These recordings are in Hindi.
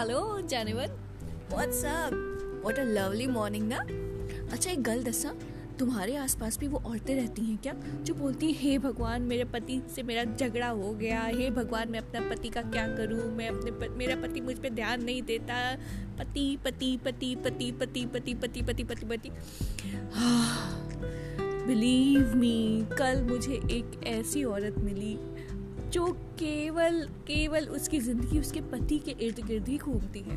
हेलो जानवर what's up what a lovely morning ना अच्छा एक गल दसा तुम्हारे आसपास भी वो औरतें रहती हैं क्या? जो बोलती हैं हे भगवान मेरे पति से मेरा झगड़ा हो गया। हे भगवान मैं अपना पति का क्या करूँ? मैं अपने प, मेरा पति मुझ पे ध्यान नहीं देता। पति पति पति पति पति पति पति पति पति पति। बिलीव मी कल मुझे एक ऐसी औरत मिली। जो केवल केवल उसकी ज़िंदगी उसके पति के इर्द गिर्द ही घूमती है।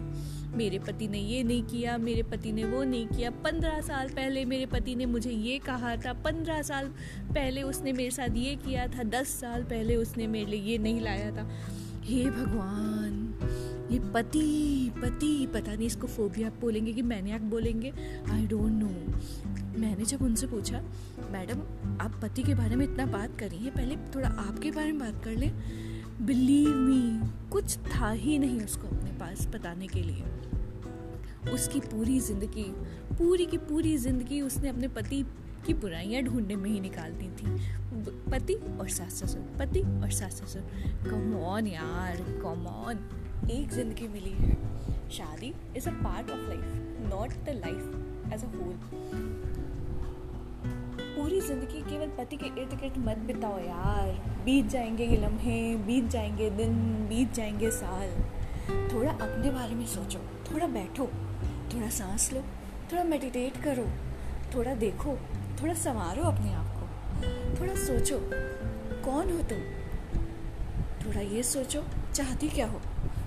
मेरे पति ने ये नहीं किया, मेरे पति ने वो नहीं किया। पंद्रह साल पहले मेरे पति ने मुझे ये कहा था, पंद्रह साल पहले उसने मेरे साथ ये किया था, दस साल पहले उसने मेरे लिए ये नहीं लाया था। हे भगवान! ये पति पति, पता नहीं इसको फोबिया बोलेंगे कि मैनियाक बोलेंगे। आई डोंट नो मैंने जब उनसे पूछा, मैडम, आप पति के बारे में इतना बात कर हैं, पहले थोड़ा आपके बारे में बात कर लें। बिलीव मी कुछ था ही नहीं उसको अपने पास बताने के लिए। उसकी पूरी ज़िंदगी, पूरी की पूरी ज़िंदगी उसने अपने पति की बुराइयाँ ढूँढने में ही निकाल दी थी। पति और सास ससुर पति और सास ससुर कम ऑन यार कम एक ज़िंदगी मिली है। शादी is a part of life not the life as a whole पूरी ज़िंदगी केवल पति के इर्द गिर्द मत बिताओ यार। बीत जाएँगे ये लम्हे, बीत जाएँगे दिन, बीत जाएँगे साल। थोड़ा अपने बारे में सोचो, थोड़ा बैठो, थोड़ा सांस लो, थोड़ा मेडिटेट करो, थोड़ा देखो, थोड़ा संवारो अपने आप को। थोड़ा सोचो, कौन हो तुम? थोड़ा ये सोचो, चाहती क्या हो?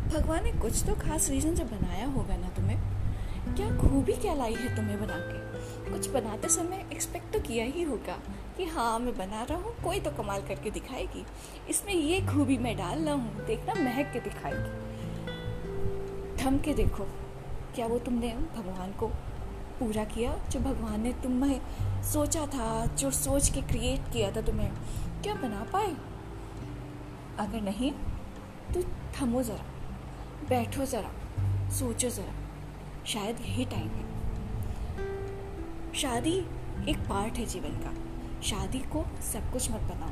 भगवान ने कुछ तो खास रीज़न से बनाया होगा ना तुम्हें। क्या खूबी क्या लाई है तुम्हें बना के? कुछ बनाते समय एक्सपेक्ट तो किया ही होगा कि हाँ मैं बना रहा हूँ, कोई तो कमाल करके दिखाएगी। इसमें ये खूबी मैं डाल रहा हूँ, देखना महक के दिखाएगी। थम के देखो, क्या वो तुमने भगवान को पूरा किया? जो भगवान ने तुम्हें सोचा था, जो सोच के क्रिएट किया था तुम्हें, क्या बना पाए? अगर नहीं तो थमो ज़रा। बैठो ज़रा, सोचो ज़रा। शायद यही टाइम है। शादी एक पार्ट है जीवन का। शादी को सब कुछ मत बनाओ।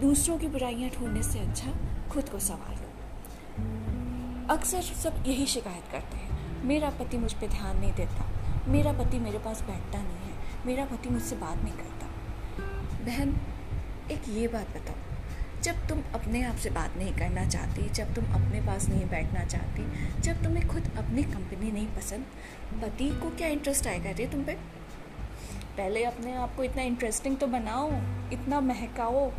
दूसरों की बुराइयाँ ढूँढने से अच्छा खुद को संभालो अक्सर सब यही शिकायत करते हैं। मेरा पति मुझ पर ध्यान नहीं देता। मेरा पति मेरे पास बैठता नहीं है। मेरा पति मुझसे बात नहीं करता। बहन, एक ये बात बताओ। जब तुम अपने आप से बात नहीं करना चाहती, जब तुम अपने पास नहीं बैठना चाहती, जब तुम्हें खुद अपनी कंपनी नहीं पसंद, पति को क्या इंटरेस्ट आएगा रे तुम पे? पहले अपने आप को इतना इंटरेस्टिंग तो बनाओ, इतना महकाओ,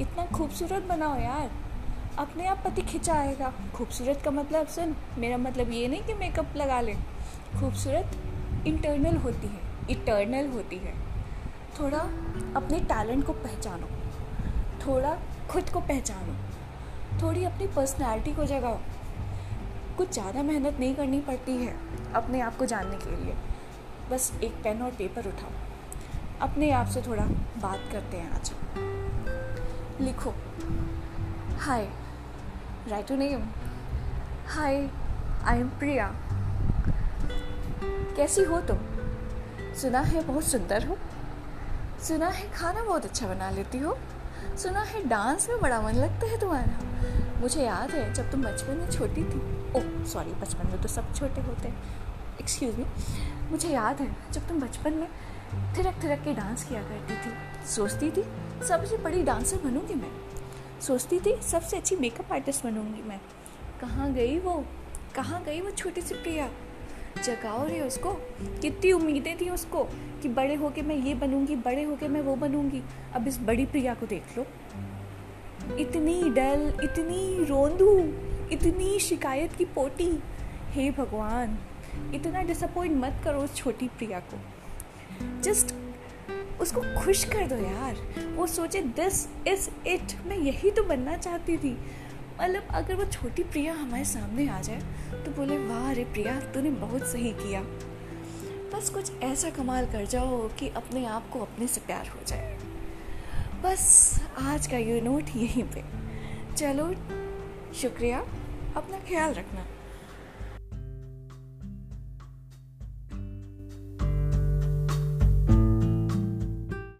इतना खूबसूरत बनाओ यार। अपने आप पति खिंचा आएगा। खूबसूरत का मतलब सुन, मेरा मतलब ये नहीं कि मेकअप लगा ले। खूबसूरत इंटरनल होती है इटर्नल होती है। थोड़ा अपने टैलेंट को पहचानो। थोड़ा खुद को पहचानो। थोड़ी अपनी पर्सनैलिटी को जगाओ। कुछ ज़्यादा मेहनत नहीं करनी पड़ती है अपने आप को जानने के लिए। बस एक पेन और पेपर उठाओ। अपने आप से थोड़ा बात करते हैं आज। लिखो। Hi write name hi I am Priya कैसी हो तुम? सुना है बहुत सुंदर हो। सुना है खाना बहुत अच्छा बना लेती हो। सुना है डांस में बड़ा मन लगता है तुम्हारा। मुझे याद है, जब तुम बचपन में छोटी थी। ओह सॉरी बचपन में तो सब छोटे होते हैं। एक्सक्यूज़ मी मुझे याद है, जब तुम बचपन में थिरक थिरक के डांस किया करती थी। सोचती थी, सबसे बड़ी डांसर बनूँगी मैं। सोचती थी, सबसे अच्छी मेकअप आर्टिस्ट बनूँगी मैं। कहाँ गई वो? कहाँ गई वो छोटी सी प्रिया? जगाओ रे उसको। कितनी उम्मीदें थी उसको कि बड़े होके मैं ये बनूँगी, बड़े होके मैं वो बनूँगी। अब इस बड़ी प्रिया को देख लो। इतनी डल, इतनी रोंदू, इतनी शिकायत की पोटी। हे भगवान, इतना डिसअपॉइंट मत करो उस छोटी प्रिया को। जस्ट उसको खुश कर दो यार। वो सोचे दिस इज़ इट मैं यही तो बनना चाहती थी। मतलब अगर वो छोटी प्रिया हमारे सामने आ जाए तो बोले, वाह अरे प्रिया, तूने बहुत सही किया। बस कुछ ऐसा कमाल कर जाओ कि अपने आप को अपने से प्यार हो जाए। बस आज का ये नोट यहीं पे। चलो, शुक्रिया। अपना ख्याल रखना।